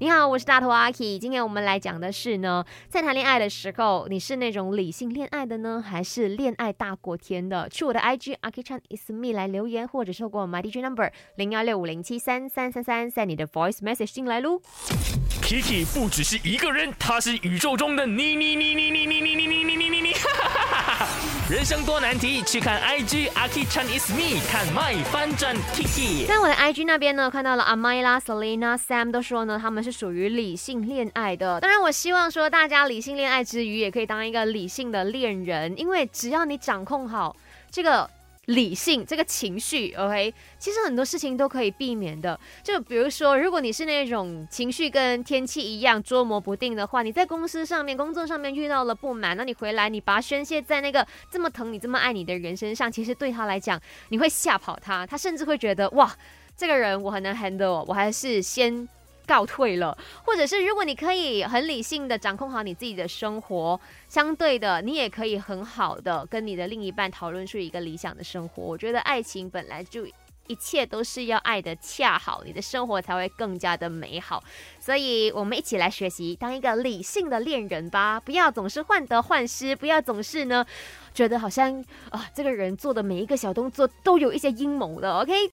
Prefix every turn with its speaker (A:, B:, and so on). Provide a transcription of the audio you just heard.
A: 你好，我是大头阿 K。今天我们来讲的是呢，在谈恋爱的时候，你是那种理性恋爱的呢，还是恋爱大过天的？去我的 IG a k i Chan is me 来留言，或者透过 My DJ number 零幺六五零七三三三三，send 你的 voice message 进来喽。
B: Kiki 不只是一个人，他是宇宙中的你你你你你你你你你你你你你，人生多难题，去看 IG 阿 k Chan is me，看 My 翻转 Kiki。
A: 在我的 IG 那边呢，看到了阿麦拉、Selina、Sam 都说呢，他们是属于理性恋爱的。当然，我希望说大家理性恋爱之余，也可以当一个理性的恋人，因为只要你掌控好这个。理性这个情绪，OK，其实很多事情都可以避免的。就比如说，如果你是那种情绪跟天气一样捉摸不定的话，你在公司上面、工作上面遇到了不满，那你回来，你把它宣泄在那个这么疼你、这么爱你的人身上，其实对他来讲，你会吓跑他，他甚至会觉得哇，这个人我很难 handle，我还是先。告退了，或者是如果你可以很理性的掌控好你自己的生活，相对的，你也可以很好的跟你的另一半讨论出一个理想的生活。我觉得爱情本来就一切都是要爱的恰好，你的生活才会更加的美好。所以，我们一起来学习当一个理性的恋人吧，不要总是患得患失，不要总是呢觉得好像啊这个人做的每一个小动作都有一些阴谋的。OK，